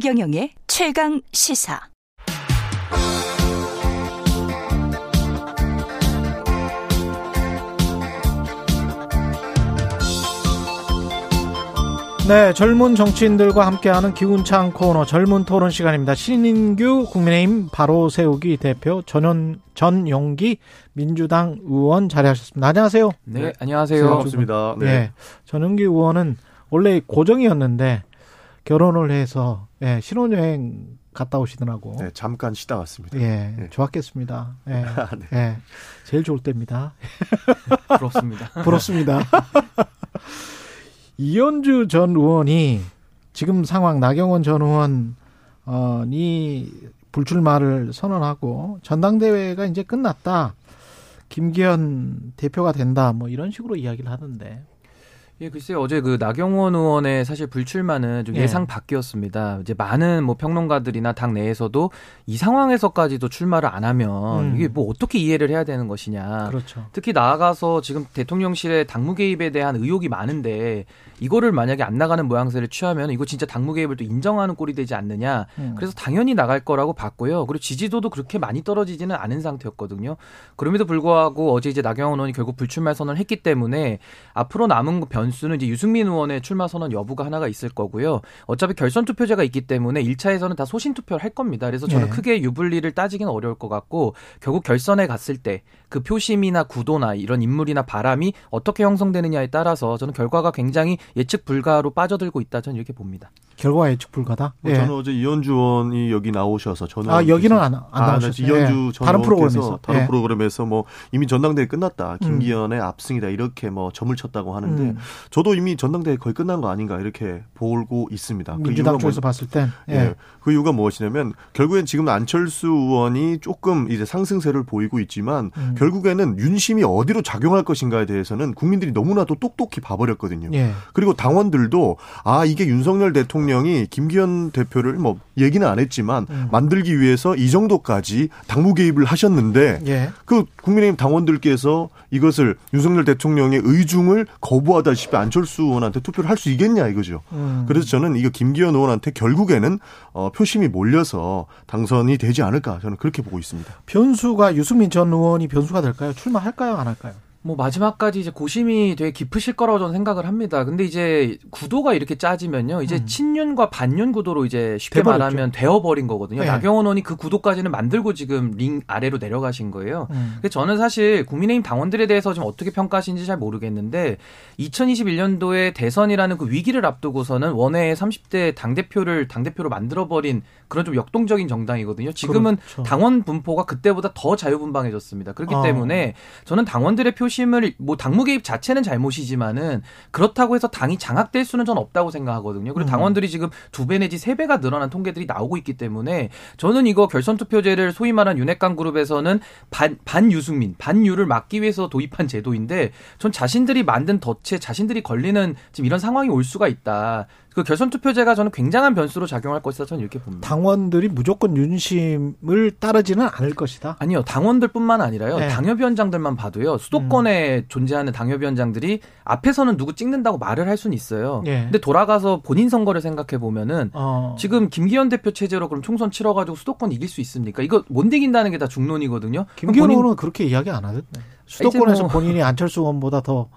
최경영의 최강 시사. 네, 젊은 정치인들과 함께하는 기운찬 코너 젊은 토론 시간입니다. 신인규 국민의힘 바로 세우기 대표 전현 전용기 민주당 의원 자리하셨습니다. 안녕하세요. 네, 네. 안녕하세요. 반갑습니다. 네. 네. 전용기 의원은 원래 고정이었는데 결혼을 해서 예, 신혼여행 갔다 오시더라고. 네, 잠깐 쉬다 왔습니다. 예, 네. 좋았겠습니다. 예, 네. 예, 제일 좋을 때입니다. 부럽습니다. 부럽습니다. 이현주 전 의원이 지금 상황 나경원 전 의원이 불출마를 선언하고 전당대회가 이제 끝났다. 김기현 대표가 된다. 뭐 이런 식으로 이야기를 하던데. 예, 글쎄 어제 그 나경원 의원의 사실 불출마는 좀 예. 상 밖이었습니다. 이제 많은 뭐 평론가들이나 당 내에서도 이 상황에서까지도 출마를 안 하면 음. 이게 뭐 어떻게 이해를 해야 되는 것이냐. 그렇죠. 특히 나아가서 지금 대통령실의 당무 개입에 대한 의혹이 많은데 이거를 만약에 안 나가는 모양새를 취하면 이거 진짜 당무 개입을 또 인정하는 꼴이 되지 않느냐. 음. 그래서 당연히 나갈 거라고 봤고요. 그리고 지지도도 그렇게 많이 떨어지지는 않은 상태였거든요. 그럼에도 불구하고 어제 이제 나경원 의원이 결국 불출마 선언을 했기 때문에 앞으로 남은 변 수는 이제 유승민 의원의 출마 선언 여부가 하나가 있을 거고요. 어차피 결선 투표제가 있기 때문에 1차에서는 다 소신 투표를 할 겁니다. 그래서 저는 네. 크게 유불리를 따지기는 어려울 것 같고 결국 결선에 갔을 때 그 표심이나 구도나 이런 인물이나 바람이 어떻게 형성되느냐에 따라서 저는 결과가 굉장히 예측 불가로 빠져들고 있다 저는 이렇게 봅니다. 결과 예측 불가다. 뭐 예. 저는 어제 이현주 의원이 여기 나오셔서 저는 아 여기는 안, 안 아, 나오셨어요. 이현주 예. 전 다른 프로그램에서 다른 예. 프로그램에서 뭐 이미 전당대회 끝났다. 김기현의 음. 압승이다 이렇게 뭐 점을 쳤다고 하는데 음. 저도 이미 전당대회 거의 끝난 거 아닌가 이렇게 보고 있습니다. 그 민주당 그 쪽에서 뭐, 봤을 땐 예. 예. 그 이유가 무엇이냐면 결국엔 지금 안철수 의원이 조금 이제 상승세를 보이고 있지만 음. 결국에는 윤심이 어디로 작용할 것인가에 대해서는 국민들이 너무나도 똑똑히 봐버렸거든요. 예. 그리고 당원들도 아 이게 윤석열 대통령이 김기현 대표를 뭐 얘기는 안 했지만 음. 만들기 위해서 이 정도까지 당무 개입을 하셨는데 예. 그 국민의힘 당원들께서 이것을 윤석열 대통령의 의중을 거부하다시피 안철수 의원한테 투표를 할 수 있겠냐 이거죠. 음. 그래서 저는 이거 김기현 의원한테 결국에는 어, 표심이 몰려서 당선이 되지 않을까 저는 그렇게 보고 있습니다. 변수가 유승민 전 의원이 변수가 될까요? 출마할까요? 안 할까요? 뭐 마지막까지 이제 고심이 되게 깊으실 거라고 저는 생각을 합니다. 근데 이제 구도가 이렇게 짜지면요. 이제 음. 친윤과 반윤 구도로 이제 쉽게 돼버렸죠. 말하면 되어버린 거거든요. 네. 나경원 의원이 그 구도까지는 만들고 지금 링 아래로 내려가신 거예요. 음. 근데 저는 사실 국민의힘 당원들에 대해서 좀 어떻게 평가하시는지 잘 모르겠는데 2021년도에 대선이라는 그 위기를 앞두고서는 원외 30대 당대표를 당대표로 만들어버린 그런 좀 역동적인 정당이거든요. 지금은 그렇죠. 당원 분포가 그때보다 더 자유분방해졌습니다. 그렇기 아. 때문에 저는 당원들의 표심을 뭐 당무 개입 자체는 잘못이지만은 그렇다고 해서 당이 장악될 수는 전 없다고 생각하거든요. 그리고 음. 당원들이 지금 두 배 내지 세 배가 늘어난 통계들이 나오고 있기 때문에 저는 이거 결선 투표제를 소위 말한 윤핵관 그룹에서는 반 반유승민 반유를 막기 위해서 도입한 제도인데 전 자신들이 만든 덫에 자신들이 걸리는 지금 이런 상황이 올 수가 있다. 그 결선 투표제가 저는 굉장한 변수로 작용할 것이다 저는 이렇게 봅니다. 당원들이 무조건 윤심을 따르지는 않을 것이다. 아니요, 당원들뿐만 아니라요. 네. 당협위원장들만 봐도요. 수도권에 음. 존재하는 당협위원장들이 앞에서는 누구 찍는다고 말을 할 수는 있어요. 네. 근데 돌아가서 본인 선거를 생각해 보면은 어. 지금 김기현 대표 체제로 그럼 총선 치러 가지고 수도권 이길 수 있습니까? 이거 못 이긴다는 게 다 중론이거든요. 김기현 의원은 그렇게 이야기 안 하던데. 수도권에서 뭐. 본인이 안철수 의원보다 더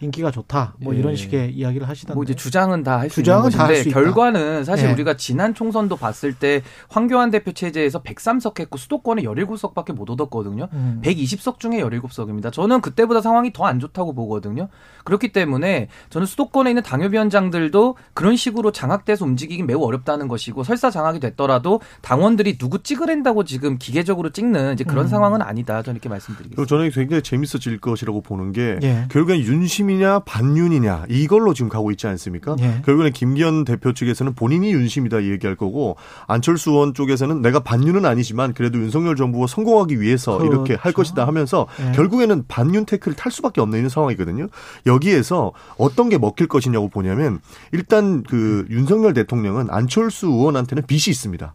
인기가 좋다. 뭐 예. 이런 식의 이야기를 하시던데. 뭐 이제 주장은 다 할 수 있는 것인데 결과는 사실 예. 우리가 지난 총선도 봤을 때 황교안 대표 체제에서 103석 했고 수도권에 17석밖에 못 얻었거든요. 음. 120석 중에 17석입니다. 저는 그때보다 상황이 더 안 좋다고 보거든요. 그렇기 때문에 저는 수도권에 있는 당협위원장들도 그런 식으로 장악돼서 움직이기 매우 어렵다는 것이고 설사 장악이 됐더라도 당원들이 누구 찍으랜다고 지금 기계적으로 찍는 이제 그런 음. 상황은 아니다. 저는 이렇게 말씀드리겠습니다. 저는 굉장히 재밌어질 것이라고 보는 게 예. 결국엔 윤심 윤심이냐 반윤이냐 이걸로 지금 가고 있지 않습니까? 예. 결국에는 김기현 대표 측에서는 본인이 윤심이다 얘기할 거고 안철수 의원 쪽에서는 내가 반윤은 아니지만 그래도 윤석열 정부가 성공하기 위해서 그렇죠. 이렇게 할 것이다 하면서 예. 결국에는 반윤 태클을 탈 수밖에 없는 상황이거든요. 여기에서 어떤 게 먹힐 것이냐고 보냐면 일단 그 윤석열 대통령은 안철수 의원한테는 빚이 있습니다.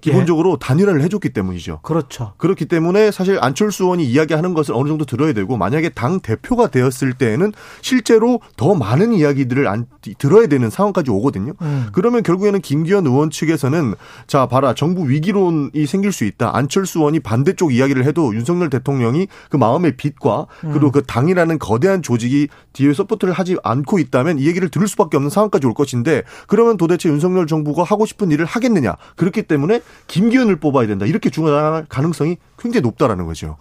빚. 기본적으로 예. 단일화를 해줬기 때문이죠. 그렇죠. 그렇기 때문에 사실 안철수 의원이 이야기하는 것을 어느 정도 들어야 되고 만약에 당 대표가 되었을 때에는 실제로 더 많은 이야기들을 안, 들어야 되는 상황까지 오거든요. 음. 그러면 결국에는 김기현 의원 측에서는 자 봐라 정부 위기론이 생길 수 있다. 안철수 의원이 반대쪽 이야기를 해도 윤석열 대통령이 그 마음의 빚과 그리고 음. 그 당이라는 거대한 조직이 뒤에 support를 하지 않고 있다면 이 얘기를 들을 수밖에 없는 상황까지 올 것인데 그러면 도대체 윤석열 정부가 하고 싶은 일을 하겠느냐. 그렇기 때문에 김기현을 뽑아야 된다. 이렇게 중요할 가능성이 굉장히 높다라는 거죠.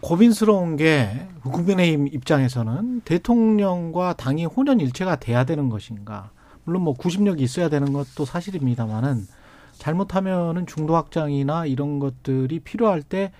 고민스러운 게 국민의힘 입장에서는 대통령과 당이 혼연일체가 돼야 되는 것인가. 물론 뭐 구심력이 있어야 되는 것도 사실입니다만은 잘못하면은 중도 확장이나 이런 것들이 필요할 때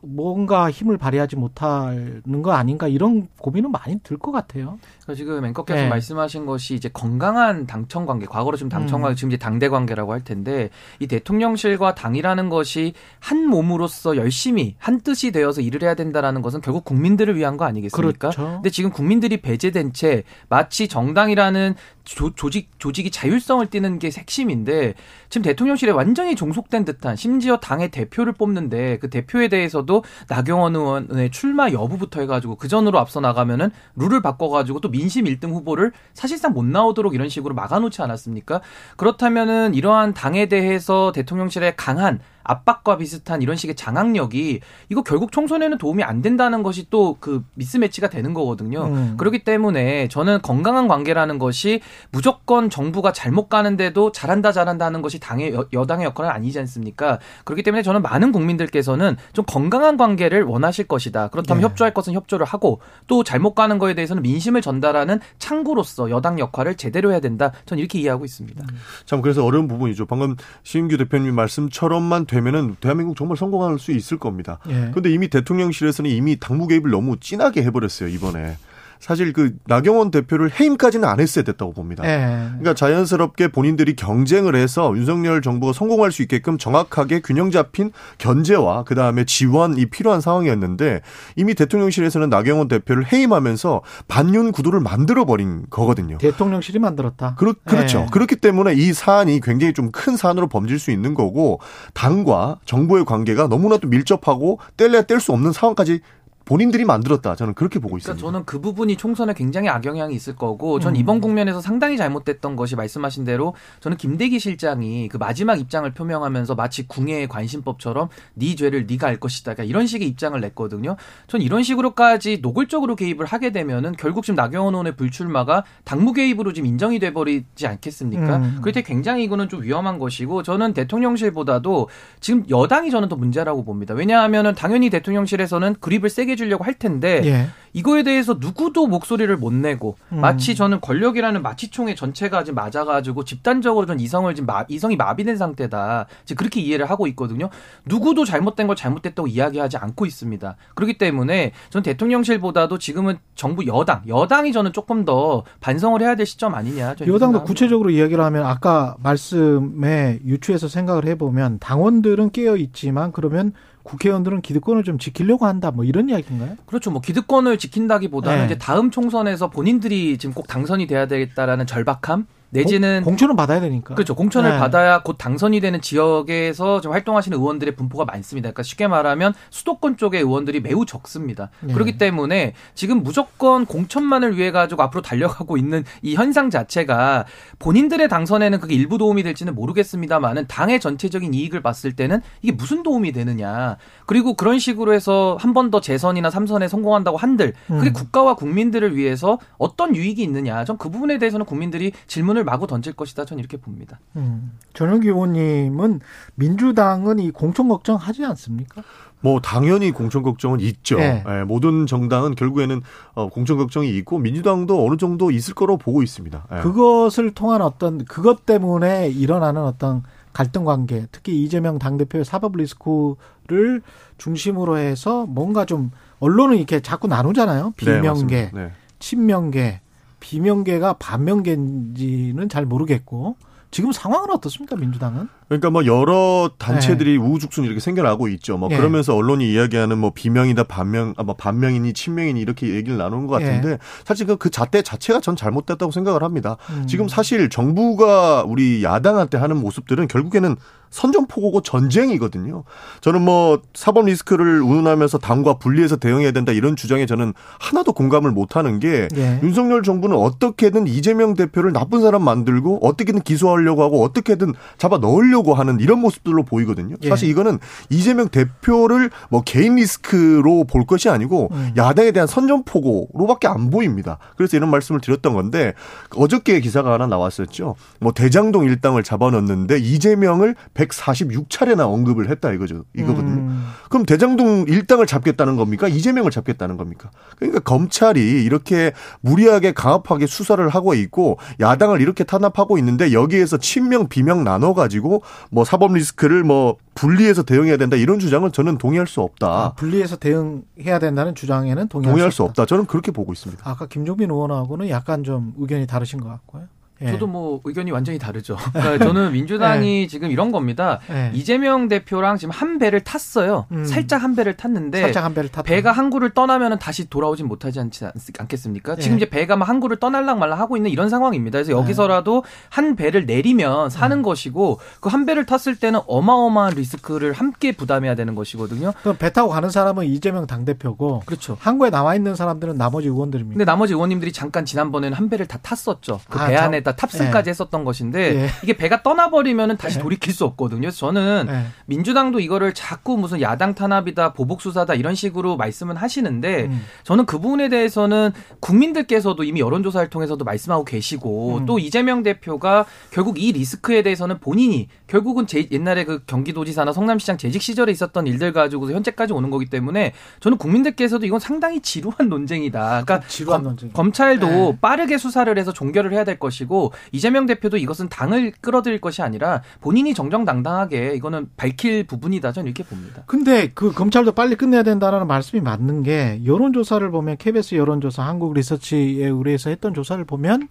뭔가 힘을 발휘하지 못하는 거 아닌가 이런 고민은 많이 들 것 같아요. 그러니까 지금 앵커께서 네. 말씀하신 것이 이제 건강한 당청 관계, 과거로 좀 당청 관계, 음. 지금 이제 당대 관계라고 할 텐데 이 대통령실과 당이라는 것이 한 몸으로서 열심히 한 뜻이 되어서 일을 해야 된다라는 것은 결국 국민들을 위한 거 아니겠습니까? 그렇죠. 근데 지금 국민들이 배제된 채 마치 정당이라는 조, 조직 조직이 자율성을 띠는 게 핵심인데 지금 대통령실에 완전히 종속된 듯한 심지어 당의 대표를 뽑는데 그 대표에 대해서도 나경원 의원의 출마 여부부터 해가지고 그 전으로 앞서 나가면은 룰을 바꿔가지고 또 민심 1등 후보를 사실상 못 나오도록 이런 식으로 막아놓지 않았습니까? 그렇다면은 이러한 당에 대해서 대통령실의 강한 압박과 비슷한 이런 식의 장악력이 이거 결국 총선에는 도움이 안 된다는 것이 또 그 미스매치가 되는 거거든요. 음. 그렇기 때문에 저는 건강한 관계라는 것이 무조건 정부가 잘못 가는데도 잘한다 잘한다 하는 것이 당의 여, 여당의 역할은 아니지 않습니까? 그렇기 때문에 저는 많은 국민들께서는 좀 건강한 관계를 원하실 것이다. 그렇다면 네. 협조할 것은 협조를 하고 또 잘못 가는 거에 대해서는 민심을 전달하는 창구로서 여당 역할을 제대로 해야 된다. 저는 이렇게 이해하고 있습니다. 참 그래서 어려운 부분이죠. 방금 신규 대표님 말씀처럼만 되면은 대한민국 정말 성공할 수 있을 겁니다. 그런데 예. 이미 대통령실에서는 이미 당무 개입을 너무 진하게 해버렸어요 이번에. 사실 그 나경원 대표를 해임까지는 안 했어야 됐다고 봅니다. 네. 그러니까 자연스럽게 본인들이 경쟁을 해서 윤석열 정부가 성공할 수 있게끔 정확하게 균형 잡힌 견제와 그 다음에 지원이 필요한 상황이었는데 이미 대통령실에서는 나경원 대표를 해임하면서 반윤 구도를 만들어 버린 거거든요. 대통령실이 만들었다. 그렇, 그렇죠. 네. 그렇기 때문에 이 사안이 굉장히 좀 큰 사안으로 범질 수 있는 거고 당과 정부의 관계가 너무나도 밀접하고 뗄래야 뗄 수 없는 상황까지 본인들이 만들었다. 저는 그렇게 보고 그러니까 있습니다. 저는 그 부분이 총선에 굉장히 악영향이 있을 거고, 전 음. 이번 국면에서 상당히 잘못됐던 것이 말씀하신 대로 저는 김대기 실장이 그 마지막 입장을 표명하면서 마치 궁예의 관심법처럼 네 죄를 네가 알 것이다. 그러니까 이런 식의 입장을 냈거든요. 전 이런 식으로까지 노골적으로 개입을 하게 되면은 결국 지금 나경원 의원의 불출마가 당무 개입으로 지금 인정이 돼 버리지 않겠습니까? 음. 그럴 때 굉장히 이거는 좀 위험한 것이고 저는 대통령실보다도 지금 여당이 저는 더 문제라고 봅니다. 왜냐하면은 당연히 대통령실에서는 그립을 세게 해 주려고 할 텐데 예. 이거에 대해서 누구도 목소리를 못 내고 음. 마치 저는 권력이라는 마취총의 전체가 지금 맞아가지고 집단적으로 전 이성을 지금 마, 이성이 마비된 상태다. 지금 그렇게 이해를 하고 있거든요. 누구도 잘못된 걸 잘못됐다고 이야기하지 않고 있습니다. 그렇기 때문에 전 대통령실보다도 지금은 정부 여당 여당이 저는 조금 더 반성을 해야 될 시점 아니냐. 여당도 구체적으로 이야기를 하면 아까 말씀에 유추해서 생각을 해보면 당원들은 깨어 있지만 그러면 국회의원들은 기득권을 좀 지키려고 한다 뭐 이런 이야기인가요? 그렇죠. 뭐 기득권을 지킨다기보다는 네. 이제 다음 총선에서 본인들이 지금 꼭 당선이 돼야 되겠다라는 절박함 내지는 공, 천은 받아야 되니까. 그렇죠. 공천을 네. 받아야 곧 당선이 되는 지역에서 좀 활동하시는 의원들의 분포가 많습니다. 그러니까 쉽게 말하면 수도권 쪽의 의원들이 매우 적습니다. 네. 그렇기 때문에 지금 무조건 공천만을 위해 가지고 앞으로 달려가고 있는 이 현상 자체가 본인들의 당선에는 그게 일부 도움이 될지는 모르겠습니다만은 당의 전체적인 이익을 봤을 때는 이게 무슨 도움이 되느냐. 그리고 그런 식으로 해서 한 번 더 재선이나 삼선에 성공한다고 한들 그게 음. 국가와 국민들을 위해서 어떤 유익이 있느냐. 전 그 부분에 대해서는 국민들이 질문을 마구 던질 것이다. 저는 이렇게 봅니다. 음. 전용기 의원님은 민주당은 이 공천 걱정 하지 않습니까? 뭐 당연히 공천 걱정은 있죠. 네. 네, 모든 정당은 결국에는 어, 공천 걱정이 있고 민주당도 어느 정도 있을 거로 보고 있습니다. 네. 그것을 통한 어떤 그것 때문에 일어나는 어떤 갈등 관계, 특히 이재명 당대표의 사법 리스크를 중심으로 해서 뭔가 좀 언론은 이렇게 자꾸 나누잖아요. 네, 비명계, 네, 친명계, 비명계가 반명계인지는 잘 모르겠고 지금 상황은 어떻습니까 민주당은? 그러니까 뭐 여러 단체들이 네. 우후죽순 이렇게 생겨나고 있죠. 뭐 네. 그러면서 언론이 이야기하는 뭐 비명이다 반명, 아, 뭐 반명이니 친명이니 이렇게 얘기를 나누는 것 같은데 네. 사실 그, 그 잣대 자체가 전 잘못됐다고 생각을 합니다. 음. 지금 사실 정부가 우리 야당한테 하는 모습들은 결국에는 선전포고고 전쟁이거든요. 저는 뭐 사법 리스크를 운운하면서 당과 분리해서 대응해야 된다 이런 주장에 저는 하나도 공감을 못하는 게 예. 윤석열 정부는 어떻게든 이재명 대표를 나쁜 사람 만들고 어떻게든 기소하려고 하고 어떻게든 잡아 넣으려고 하는 이런 모습들로 보이거든요. 예. 사실 이거는 이재명 대표를 뭐 개인 리스크로 볼 것이 아니고 음. 야당에 대한 선전포고로밖에 안 보입니다. 그래서 이런 말씀을 드렸던 건데 어저께 기사가 하나 나왔었죠. 뭐 대장동 일당을 잡아넣는데 이재명을 146차례나 언급을 했다 이거죠. 이거거든요. 음. 그럼 대장동 일당을 잡겠다는 겁니까? 이재명을 잡겠다는 겁니까? 그러니까 검찰이 이렇게 무리하게 강압하게 수사를 하고 있고 야당을 이렇게 탄압하고 있는데 여기에서 친명 비명 나눠 가지고 뭐 사법 리스크를 뭐 분리해서 대응해야 된다 이런 주장은 저는 동의할 수 없다. 아, 분리해서 대응해야 된다는 주장에는 동의할, 동의할 수, 없다. 수 없다. 저는 그렇게 보고 있습니다. 아까 김종빈 의원하고는 약간 좀 의견이 다르신 것 같고요. 예. 저도 뭐 의견이 완전히 다르죠. 그러니까 저는 민주당이 예. 지금 이런 겁니다. 예. 이재명 대표랑 지금 한 배를 탔어요. 음. 살짝 한 배를 탔는데 살짝 한 배를 탔다. 배가 항구를 떠나면은 다시 돌아오진 못하지 않지 않겠습니까? 예. 지금 이제 배가 막 항구를 떠날랑 말랑 하고 있는 이런 상황입니다. 그래서 여기서라도 한 배를 내리면 사는 음. 것이고 그 한 배를 탔을 때는 어마어마한 리스크를 함께 부담해야 되는 것이거든요. 그럼 배 타고 가는 사람은 이재명 당 대표고 그렇죠. 항구에 나와 있는 사람들은 나머지 의원들입니다. 근데 나머지 의원님들이 잠깐 지난번에는 한 배를 다 탔었죠. 그배 아, 안에 다 탑승까지 네. 했었던 것인데 네. 이게 배가 떠나버리면은 다시 네. 돌이킬 수 없거든요. 그래서 저는 네. 민주당도 이거를 자꾸 무슨 야당 탄압이다, 보복 수사다 이런 식으로 말씀은 하시는데 음. 저는 그 부분에 대해서는 국민들께서도 이미 여론조사를 통해서도 말씀하고 계시고 음. 또 이재명 대표가 결국 이 리스크에 대해서는 본인이 결국은 제 옛날에 그 경기도지사나 성남시장 재직 시절에 있었던 일들 가지고서 현재까지 오는 거기 때문에 저는 국민들께서도 이건 상당히 지루한 논쟁이다. 그러니까 지루한 검, 논쟁. 검찰도 네. 빠르게 수사를 해서 종결을 해야 될 것이고 이재명 대표도 이것은 당을 끌어들일 것이 아니라 본인이 정정당당하게 이거는 밝힐 부분이다 저는 이렇게 봅니다. 근데 그 검찰도 빨리 끝내야 된다라는 말씀이 맞는 게 여론조사를 보면 KBS 여론조사 한국 리서치에 의뢰해서 했던 조사를 보면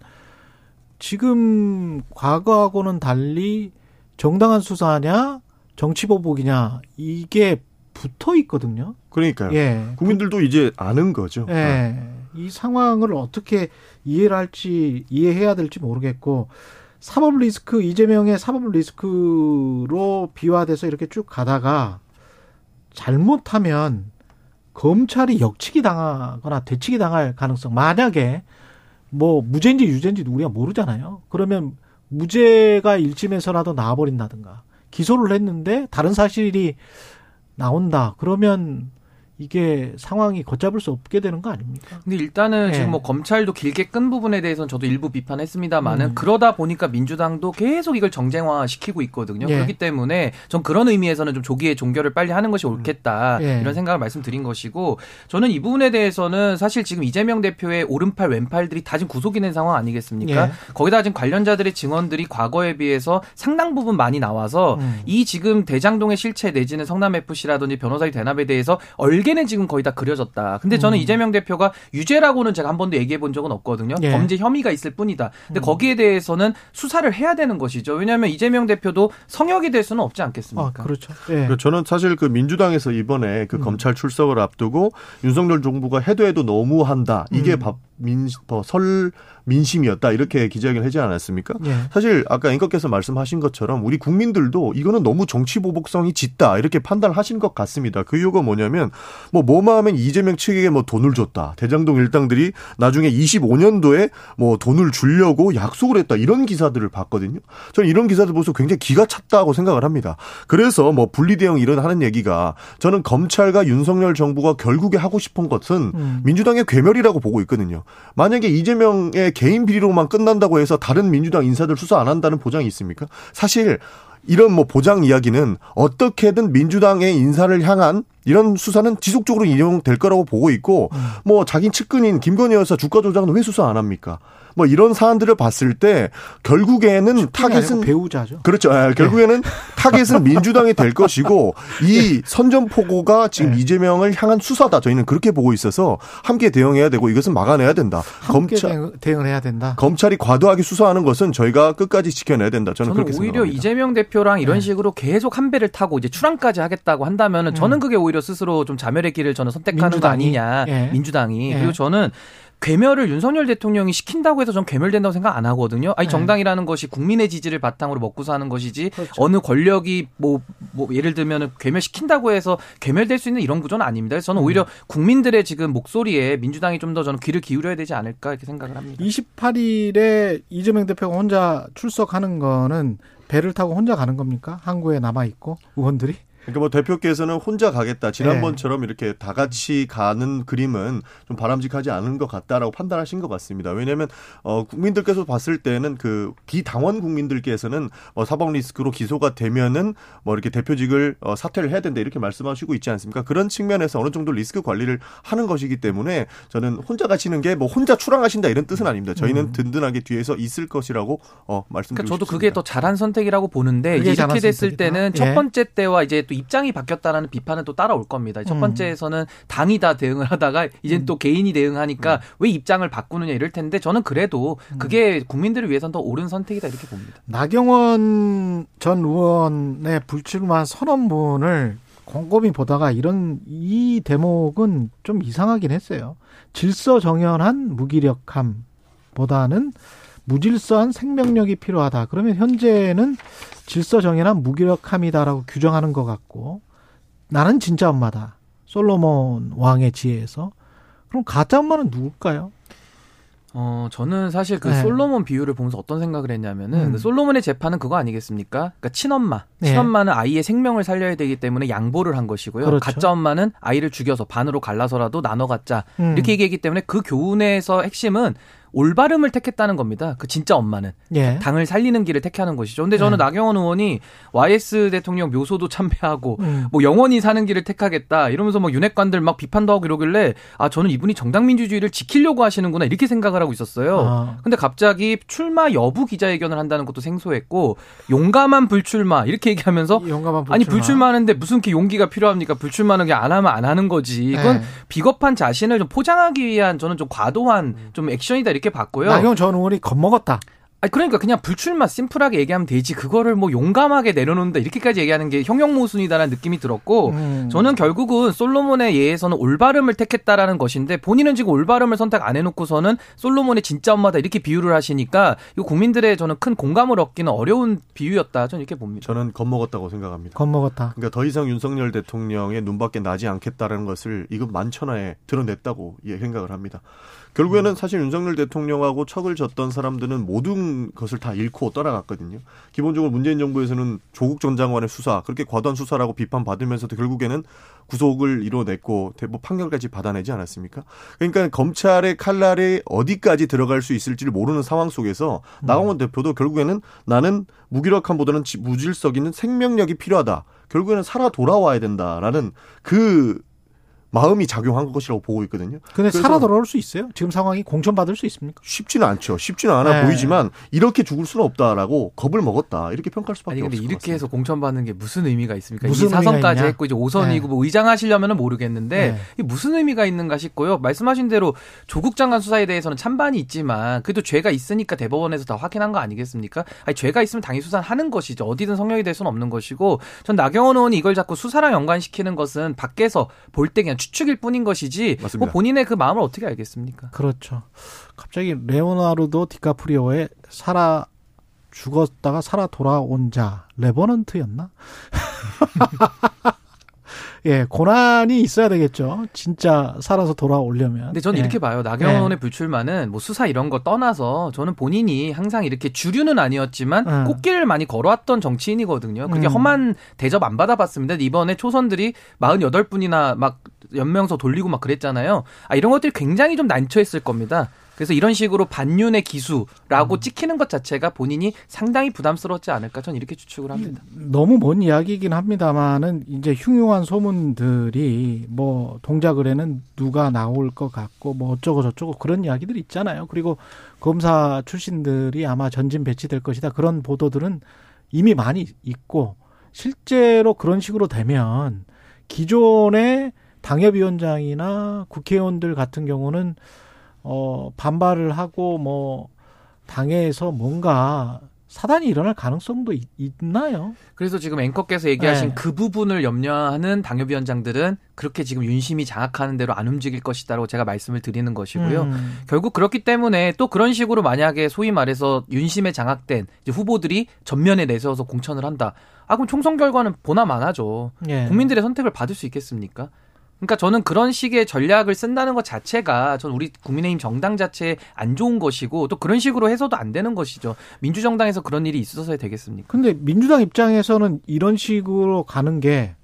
지금 과거하고는 달리 정당한 수사냐 정치 보복이냐 이게 붙어 있거든요. 그러니까요. 예. 국민들도 이제 아는 거죠. 예. 네. 이 상황을 어떻게 이해를 할지 이해해야 될지 모르겠고 사법 리스크 이재명의 사법 리스크로 비화돼서 이렇게 쭉 가다가 잘못하면 검찰이 역치기 당하거나 되치기 당할 가능성 만약에 뭐 무죄인지 유죄인지 우리가 모르잖아요. 그러면 무죄가 일심에서라도 나와버린다든가 기소를 했는데 다른 사실이 나온다. 그러면 이게 상황이 걷잡을 수 없게 되는 거 아닙니까? 근데 일단은 네. 지금 뭐 검찰도 길게 끈 부분에 대해서는 저도 일부 비판했습니다만은 음. 그러다 보니까 민주당도 계속 이걸 정쟁화 시키고 있거든요. 네. 그렇기 때문에 전 그런 의미에서는 좀 조기에 종결을 빨리 하는 것이 옳겠다 네. 이런 생각을 말씀드린 것이고 저는 이 부분에 대해서는 사실 지금 이재명 대표의 오른팔 왼팔들이 다 지금 구속이 된 상황 아니겠습니까? 예. 거기다 지금 관련자들의 증언들이 과거에 비해서 상당 부분 많이 나와서 음. 이 지금 대장동의 실체 내지는 성남 FC라든지 변호사의 대납에 대해서 얼 별개는 지금 거의 다 그려졌다. 근데 저는 음. 이재명 대표가 유죄라고는 제가 한 번도 얘기해 본 적은 없거든요. 예. 범죄 혐의가 있을 뿐이다. 근데 음. 거기에 대해서는 수사를 해야 되는 것이죠. 왜냐하면 이재명 대표도 성역이 될 수는 없지 않겠습니까? 아, 그렇죠. 예. 저는 사실 그 민주당에서 이번에 그 음. 검찰 출석을 앞두고 윤석열 정부가 해도 해도 너무한다. 이게 음. 민, 설 민심이었다 이렇게 기자회견을 하지 않았습니까? 예. 사실 아까 앵커께서 말씀하신 것처럼 우리 국민들도 이거는 너무 정치 보복성이 짙다 이렇게 판단하신 것 같습니다. 그 이유가 뭐냐면 뭐 뭐만 하면 이재명 측에게 뭐 돈을 줬다 대장동 일당들이 나중에 25년도에 뭐 돈을 주려고 약속을 했다 이런 기사들을 봤거든요. 저는 이런 기사들 보면서 굉장히 기가 찼다고 생각을 합니다. 그래서 뭐 분리대응 이런 하는 얘기가 저는 검찰과 윤석열 정부가 결국에 하고 싶은 것은 음. 민주당의 괴멸이라고 보고 있거든요. 만약에 이재명의 개인 비리로만 끝난다고 해서 다른 민주당 인사들 수사 안 한다는 보장이 있습니까? 사실 이런 뭐 보장 이야기는 어떻게든 민주당의 인사를 향한 이런 수사는 지속적으로 인용될 거라고 보고 있고 음. 뭐 자기 측근인 김건희 여사 주가 조작은 왜 수사 안 합니까? 뭐 이런 사안들을 봤을 때 결국에는 타겟은 배우자죠. 그렇죠. 아, 결국에는 네. 타겟은 민주당이 될 것이고 이 네. 선전포고가 지금 네. 이재명을 향한 수사다. 저희는 그렇게 보고 있어서 함께 대응해야 되고 이것은 막아내야 된다. 검찰 대응을 해야 된다. 검찰이 과도하게 수사하는 것은 저희가 끝까지 지켜내야 된다. 저는, 저는 그렇게 오히려 생각합니다. 이재명 대표랑 이런 네. 식으로 계속 한 배를 타고 이제 출항까지 하겠다고 한다면은 음. 저는 그게 오히려 스스로 좀 자멸의 길을 저는 선택하는 민주당이? 거 아니냐. 예. 민주당이. 예. 그리고 저는 괴멸을 윤석열 대통령이 시킨다고 해서 전 괴멸된다고 생각 안 하거든요. 아니 네. 정당이라는 것이 국민의 지지를 바탕으로 먹고 사는 것이지 그렇죠. 어느 권력 권력이 뭐, 뭐 예를 들면은 괴멸시킨다고 해서 괴멸될 수 있는 이런 구조는 아닙니다. 그래서 저는 오히려 음. 국민들의 지금 목소리에 민주당이 좀 더 저는 귀를 기울여야 되지 않을까 이렇게 생각을 합니다. 28일에 이재명 대표가 혼자 출석하는 거는 배를 타고 혼자 가는 겁니까? 항구에 남아 있고 의원들이? 그러니까 뭐 대표께서는 혼자 가겠다. 지난번처럼 네. 이렇게 다 같이 가는 그림은 좀 바람직하지 않은 것 같다라고 판단하신 것 같습니다. 왜냐하면 어 국민들께서 봤을 때는 그 비당원 국민들께서는 어 사법 리스크로 기소가 되면은 뭐 이렇게 대표직을 어 사퇴를 해야 된다 이렇게 말씀하시고 있지 않습니까? 그런 측면에서 어느 정도 리스크 관리를 하는 것이기 때문에 저는 혼자 가시는 게 뭐 혼자 출항하신다 이런 뜻은 아닙니다. 저희는 음. 든든하게 뒤에서 있을 것이라고 어 말씀드리고 그러니까 저도 그게 더 잘한 선택이라고 보는데 이렇게 됐을 선택이다? 때는 예. 첫 번째 때와 이제 또 입장이 바뀌었다라는 비판은 또 따라올 겁니다. 첫 음. 번째에서는 당이 다 대응을 하다가 이젠 음. 또 개인이 대응하니까 음. 왜 입장을 바꾸느냐 이럴 텐데 저는 그래도 음. 그게 국민들을 위해서는 더 옳은 선택이다 이렇게 봅니다. 나경원 전 의원의 불출마 선언문을 곰곰이 보다가 이런 이 대목은 좀 이상하긴 했어요. 질서 정연한 무기력함보다는 무질서한 생명력이 필요하다. 그러면 현재는 질서 정연한 무기력함이다라고 규정하는 것 같고 나는 진짜 엄마다. 솔로몬 왕의 지혜에서 그럼 가짜 엄마는 누굴까요? 어, 저는 사실 그 네. 솔로몬 비유를 보면서 어떤 생각을 했냐면은 음. 그 솔로몬의 재판은 그거 아니겠습니까? 그러니까 친엄마. 네. 친엄마는 아이의 생명을 살려야 되기 때문에 양보를 한 것이고요. 그렇죠. 가짜 엄마는 아이를 죽여서 반으로 갈라서라도 나눠 갖자. 음. 이렇게 얘기했기 때문에 그 교훈에서 핵심은 올바름을 택했다는 겁니다. 그 진짜 엄마는 예. 당을 살리는 길을 택하는 것이죠. 근데 저는 예. 나경원 의원이 YS 대통령 묘소도 참배하고 음. 뭐 영원히 사는 길을 택하겠다 이러면서 뭐 윤핵관들 막 비판도 하고 이러길래 아 저는 이분이 정당 민주주의를 지키려고 하시는구나 이렇게 생각을 하고 있었어요. 아. 근데 갑자기 출마 여부 기자회견을 한다는 것도 생소했고 용감한 불출마 이렇게 얘기하면서 용감한 불출마. 아니 불출마하는데 무슨 게 용기가 필요합니까? 불출마는 그냥 안 하면 안 하는 거지. 이건 예. 비겁한 자신을 좀 포장하기 위한 저는 좀 과도한 좀 액션이다 이렇게 이렇게 봤고요. 나경 전 의원이 겁먹었다. 아 그러니까 그냥 불출마 심플하게 얘기하면 되지 그거를 뭐 용감하게 내려놓는다 이렇게까지 얘기하는 게 형용모순이다라는 느낌이 들었고 음. 저는 결국은 솔로몬의 예에서는 올바름을 택했다라는 것인데 본인은 지금 올바름을 선택 안 해놓고서는 솔로몬의 진짜 엄마다 이렇게 비유를 하시니까 이 국민들의 저는 큰 공감을 얻기는 어려운 비유였다 저는 이렇게 봅니다. 저는 겁먹었다고 생각합니다. 겁먹었다. 그러니까 더 이상 윤석열 대통령의 눈밖에 나지 않겠다라는 것을 이거 만천하에 드러냈다고 생각을 합니다. 결국에는 음. 사실 윤석열 대통령하고 척을 졌던 사람들은 모든 것을 다 잃고 떠나갔거든요. 기본적으로 문재인 정부에서는 조국 전 장관의 수사 그렇게 과도한 수사라고 비판받으면서도 결국에는 구속을 이뤄냈고 대법 판결까지 받아내지 않았습니까? 그러니까 검찰의 칼날이 어디까지 들어갈 수 있을지를 모르는 상황 속에서 음. 나경원 대표도 결국에는 나는 무기력함보다는 무질서 있는 생명력이 필요하다. 결국에는 살아 돌아와야 된다라는 그 마음이 작용한 것이라고 보고 있거든요. 근데 살아 돌아올 수 있어요? 지금 상황이 공천받을 수 있습니까? 쉽지는 않죠. 쉽지는 않아 네. 보이지만 이렇게 죽을 수는 없다라고 겁을 먹었다. 이렇게 평가할 수밖에 없을 것 같습니다. 이렇게 해서 공천받는 게 무슨 의미가 있습니까? 무슨 사선까지 했고 이제 5선이고 네. 뭐 의장 하시려면은 모르겠는데 네. 이게 무슨 의미가 있는가 싶고요. 말씀하신 대로 조국 장관 수사에 대해서는 찬반이 있지만 그래도 죄가 있으니까 대법원에서 다 확인한 거 아니겠습니까? 아니 죄가 있으면 당연히 수사하는 것이죠. 어디든 성역이 될 수는 없는 것이고 전 나경원 의원이 이걸 자꾸 수사랑 연관시키는 것은 밖에서 볼 때 그냥 추측일 뿐인 것이지 뭐 본인의 그 마음을 어떻게 알겠습니까? 그렇죠. 갑자기 레오나르도 디카프리오의 살아 죽었다가 살아 돌아온 자 레버넌트였나? 예, 고난이 있어야 되겠죠. 진짜 살아서 돌아오려면. 근데 저는 예. 이렇게 봐요. 나경원의 예. 불출마는 뭐 수사 이런 거 떠나서 저는 본인이 항상 이렇게 주류는 아니었지만 음. 꽃길을 많이 걸어왔던 정치인이거든요. 그게 음. 험한 대접 안 받아봤습니다. 이번에 초선들이 48분이나 막 연명서 돌리고 막 그랬잖아요. 아, 이런 것들이 굉장히 좀 난처했을 겁니다. 그래서 이런 식으로 반윤의 기수라고 음. 찍히는 것 자체가 본인이 상당히 부담스럽지 않을까 저는 이렇게 추측을 합니다. 너무 먼 이야기이긴 합니다만은 이제 흉흉한 소문들이 뭐 동작을에는 누가 나올 것 같고 뭐 어쩌고 저쩌고 그런 이야기들 있잖아요. 그리고 검사 출신들이 아마 전진 배치될 것이다 그런 보도들은 이미 많이 있고 실제로 그런 식으로 되면 기존의 당협위원장이나 국회의원들 같은 경우는 어, 반발을 하고 뭐 당에서 뭔가 사단이 일어날 가능성도 있, 나요 그래서 지금 앵커께서 얘기하신 네. 그 부분을 염려하는 당협위원장들은 그렇게 지금 윤심이 장악하는 대로 안 움직일 것이다라고 제가 말씀을 드리는 것이고요. 음. 결국 그렇기 때문에 또 그런 식으로 만약에 소위 말해서 윤심에 장악된 후보들이 전면에 내세워서 공천을 한다. 아 그럼 총선 결과는 보나 마나죠. 예. 국민들의 선택을 받을 수 있겠습니까? 그러니까 저는 그런 식의 전략을 쓴다는 것 자체가 전 우리 국민의힘 정당 자체에 안 좋은 것이고 또 그런 식으로 해서도 안 되는 것이죠. 민주정당에서 그런 일이 있어서 되겠습니까? 근데 민주당 입장에서는 이런 식으로 가는 게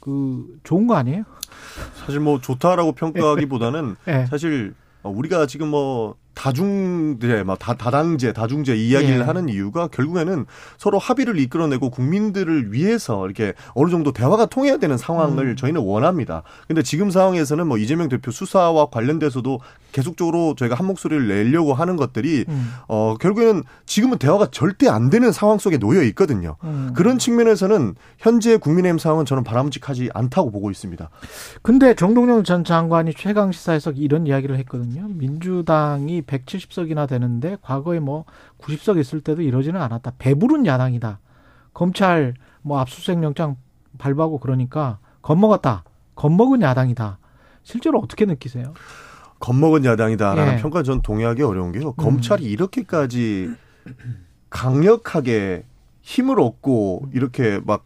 그 좋은 거 아니에요? 사실 뭐 좋다라고 평가하기보다는 네. 사실 우리가 지금 뭐 다중제, 막 다, 다당제, 다중제 이야기를 예. 하는 이유가 결국에는 서로 합의를 이끌어내고 국민들을 위해서 이렇게 어느 정도 대화가 통해야 되는 상황을 음. 저희는 원합니다. 근데 지금 상황에서는 뭐 이재명 대표 수사와 관련돼서도 계속적으로 저희가 한 목소리를 내려고 하는 것들이 음. 어 결국에는 지금은 대화가 절대 안 되는 상황 속에 놓여 있거든요. 음. 그런 측면에서는 현재 국민의힘 상황은 저는 바람직하지 않다고 보고 있습니다. 근데 정동영 전 장관이 최강 시사에서 이런 이야기를 했거든요. 민주당이 170석이나 되는데 과거에 뭐 90석 있을 때도 이러지는 않았다. 배부른 야당이다. 검찰 뭐 압수수색 영장 발부하고 그러니까 겁먹었다. 겁먹은 야당이다. 실제로 어떻게 느끼세요? 겁먹은 야당이다라는 예. 평가 전 동의하기 어려운 게요. 음. 검찰이 이렇게까지 강력하게 힘을 얻고 이렇게 막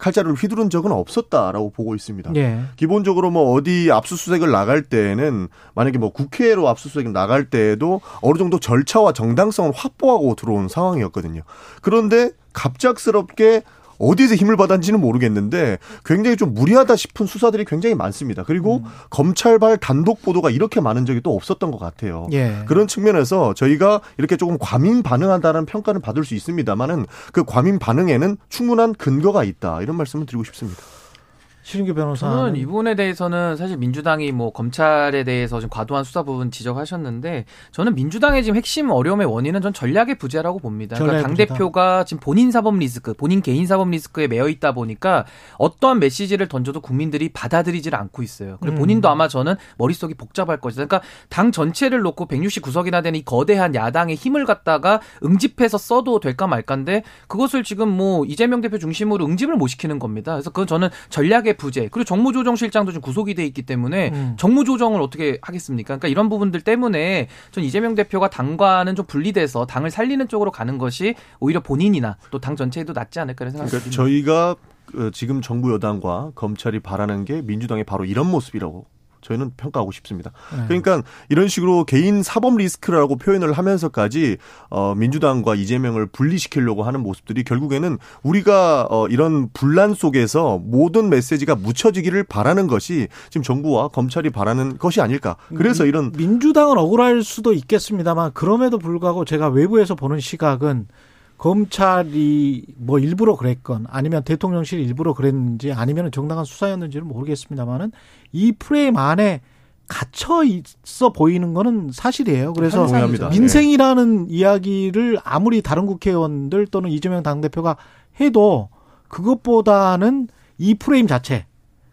칼자루를 휘두른 적은 없었다라고 보고 있습니다. 예. 기본적으로 뭐 어디 압수수색을 나갈 때에는 만약에 뭐 국회로 압수수색을 나갈 때에도 어느 정도 절차와 정당성을 확보하고 들어온 상황이었거든요. 그런데 갑작스럽게 어디에서 힘을 받았는지는 모르겠는데 굉장히 좀 무리하다 싶은 수사들이 굉장히 많습니다. 그리고 음. 검찰발 단독 보도가 이렇게 많은 적이 또 없었던 것 같아요. 예. 그런 측면에서 저희가 이렇게 조금 과민 반응한다는 평가는 받을 수 있습니다만은 그 과민 반응에는 충분한 근거가 있다 이런 말씀을 드리고 싶습니다. 신규 변호사. 저는 이 부분에 대해서는 사실 민주당이 뭐 검찰에 대해서 좀 과도한 수사 부분 지적하셨는데 저는 민주당의 지금 핵심 어려움의 원인은 전 전략의 부재라고 봅니다. 그러니까 당 대표가 지금 본인 사법 리스크, 본인 개인 사법 리스크에 매여 있다 보니까 어떠한 메시지를 던져도 국민들이 받아들이질 않고 있어요. 그리고 음. 본인도 아마 저는 머릿속이 복잡할 것이다. 그러니까 당 전체를 놓고 169석이나 되는 이 거대한 야당의 힘을 갖다가 응집해서 써도 될까 말까인데 그것을 지금 뭐 이재명 대표 중심으로 응집을 못 시키는 겁니다. 그래서 그건 저는 전략의 전략의 부재 그리고 정무조정실장도 좀 구속이 돼 있기 때문에 음. 정무조정을 어떻게 하겠습니까? 그러니까 이런 부분들 때문에 전 이재명 대표가 당과는 좀 분리돼서 당을 살리는 쪽으로 가는 것이 오히려 본인이나 또 당 전체에도 낫지 않을까 생각합니다. 그러니까 저희가 어, 지금 정부 여당과 검찰이 바라는 게 민주당의 바로 이런 모습이라고 저희는 평가하고 싶습니다. 네. 그러니까 이런 식으로 개인 사법 리스크라고 표현을 하면서까지 어 민주당과 이재명을 분리시키려고 하는 모습들이 결국에는 우리가 어 이런 분란 속에서 모든 메시지가 묻혀지기를 바라는 것이 지금 정부와 검찰이 바라는 것이 아닐까. 그래서 이런 민주당은 억울할 수도 있겠습니다만 그럼에도 불구하고 제가 외부에서 보는 시각은 검찰이 뭐 일부러 그랬건 아니면 대통령실 일부러 그랬는지 아니면 정당한 수사였는지는 모르겠습니다만은 이 프레임 안에 갇혀 있어 보이는 거는 사실이에요. 그래서 민생이라는 네. 이야기를 아무리 다른 국회의원들 또는 이재명 당대표가 해도 그것보다는 이 프레임 자체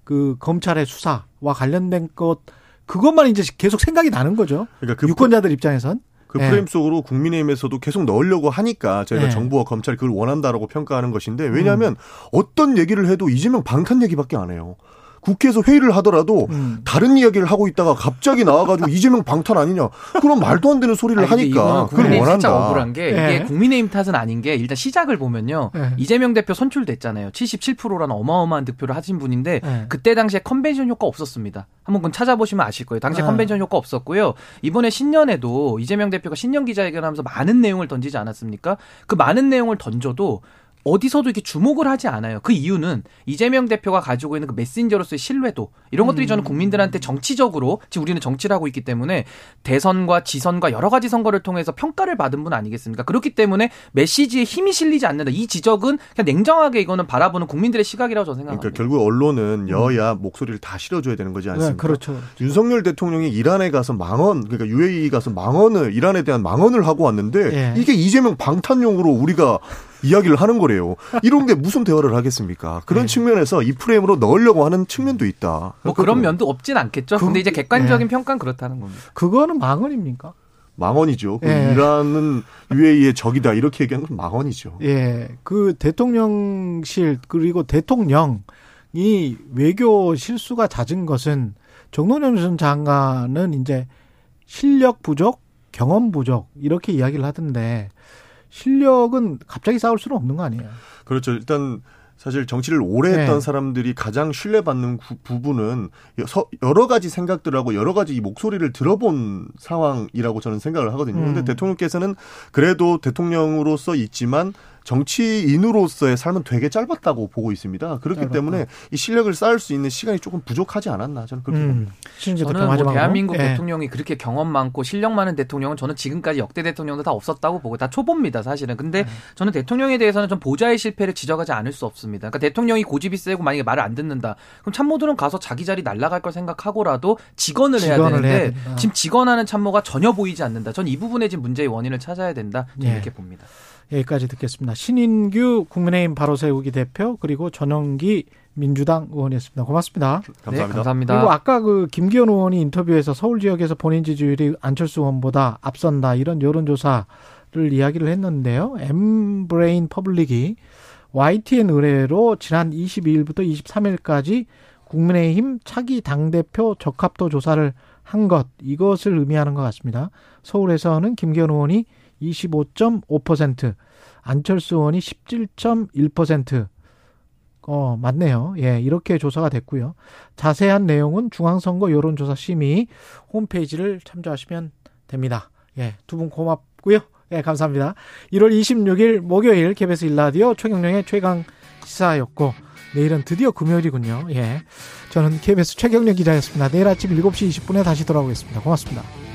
그 검찰의 수사와 관련된 것 그것만 이제 계속 생각이 나는 거죠. 그러니까 그 유권자들 입장에선 그 네. 프레임 속으로 국민의힘에서도 계속 넣으려고 하니까 저희가 네. 정부와 검찰이 그걸 원한다라고 평가하는 것인데 왜냐하면 음. 어떤 얘기를 해도 이재명 방탄 얘기밖에 안 해요. 국회에서 회의를 하더라도 음. 다른 이야기를 하고 있다가 갑자기 나와가지고 이재명 방탄 아니냐 그런 말도 안 되는 소리를 아니, 하니까 그걸 원한다. 진짜 억울한 게 이게 네. 국민의힘 탓은 아닌 게 일단 시작을 보면요 네. 이재명 대표 선출됐잖아요 77%라는 어마어마한 득표를 하신 분인데 네. 그때 당시에 컨벤션 효과 없었습니다 한번 그건 찾아보시면 아실 거예요 당시에 네. 컨벤션 효과 없었고요 이번에 신년에도 이재명 대표가 신년 기자회견하면서 많은 내용을 던지지 않았습니까 그 많은 내용을 던져도 어디서도 이렇게 주목을 하지 않아요. 그 이유는 이재명 대표가 가지고 있는 그 메신저로서의 신뢰도 이런 것들이 저는 음. 국민들한테 정치적으로 지금 우리는 정치를 하고 있기 때문에 대선과 지선과 여러 가지 선거를 통해서 평가를 받은 분 아니겠습니까? 그렇기 때문에 메시지에 힘이 실리지 않는다. 이 지적은 그냥 냉정하게 이거는 바라보는 국민들의 시각이라고 저는 생각합니다. 그러니까 결국 언론은 여야 음. 목소리를 다 실어줘야 되는 거지 않습니까? 네, 그렇죠. 윤석열 대통령이 이란에 가서 망언 그러니까 UAE 가서 망언을 이란에 대한 망언을 하고 왔는데 네. 이게 이재명 방탄용으로 우리가 이야기를 하는 거래요. 이런 게 무슨 대화를 하겠습니까? 그런 네. 측면에서 이 프레임으로 넣으려고 하는 측면도 있다. 뭐 그런 면도 없진 않겠죠. 그, 근데 이제 객관적인 네. 평가는 그렇다는 겁니다. 그거는 망언입니까? 망언이죠. 그 예. 이란은 UAE의 적이다 이렇게 얘기하는 건 망언이죠. 예, 그 대통령실 그리고 대통령이 외교 실수가 잦은 것은 정동영 전 장관은 이제 실력 부족, 경험 부족 이렇게 이야기를 하던데 실력은 갑자기 쌓을 수는 없는 거 아니에요? 그렇죠. 일단 사실 정치를 오래 했던 네. 사람들이 가장 신뢰받는 구, 부분은 여러 가지 생각들하고 여러 가지 이 목소리를 들어본 상황이라고 저는 생각을 하거든요. 음. 근데 대통령께서는 그래도 대통령으로서 있지만 정치인으로서의 삶은 되게 짧았다고 보고 있습니다. 그렇기 짧았다. 때문에 이 실력을 쌓을 수 있는 시간이 조금 부족하지 않았나 저는 그렇게 음. 봅니다. 저는 뭐 대한민국 네. 대통령이 그렇게 경험 많고 실력 많은 대통령은 저는 지금까지 역대 대통령도 다 없었다고 보고 다 초보입니다 사실은. 근데 네. 저는 대통령에 대해서는 좀 보좌의 실패를 지적하지 않을 수 없습니다. 그러니까 대통령이 고집이 세고 만약에 말을 안 듣는다. 그럼 참모들은 가서 자기 자리 날라갈 걸 생각하고라도 직원을, 직원을 해야 되는데 해야 지금 직원하는 참모가 전혀 보이지 않는다. 전 이 부분에 지금 문제의 원인을 찾아야 된다. 네. 이렇게 봅니다. 여기까지 듣겠습니다. 신인규 국민의힘 바로 세우기 대표 그리고 전영기 민주당 의원이었습니다. 고맙습니다. 감사합니다. 네, 감사합니다. 그리고 아까 그 김기현 의원이 인터뷰에서 서울 지역에서 본인 지지율이 안철수 의원보다 앞선다 이런 여론조사를 이야기를 했는데요. 엠브레인 퍼블릭이 YTN 의뢰로 지난 22일부터 23일까지 국민의힘 차기 당대표 적합도 조사를 한 것, 이것을 의미하는 것 같습니다. 서울에서는 김기현 의원이 25.5%, 안철수 의원이 17.1%. 어, 맞네요. 예, 이렇게 조사가 됐고요. 자세한 내용은 중앙선거 여론조사 심의 홈페이지를 참조하시면 됩니다. 예, 두 분 고맙고요. 예, 감사합니다. 1월 26일 목요일 KBS 일라디오 최경령의 최강 시사였고 내일은 드디어 금요일이군요. 예. 저는 KBS 최경령 기자였습니다. 내일 아침 7시 20분에 다시 돌아오겠습니다. 고맙습니다.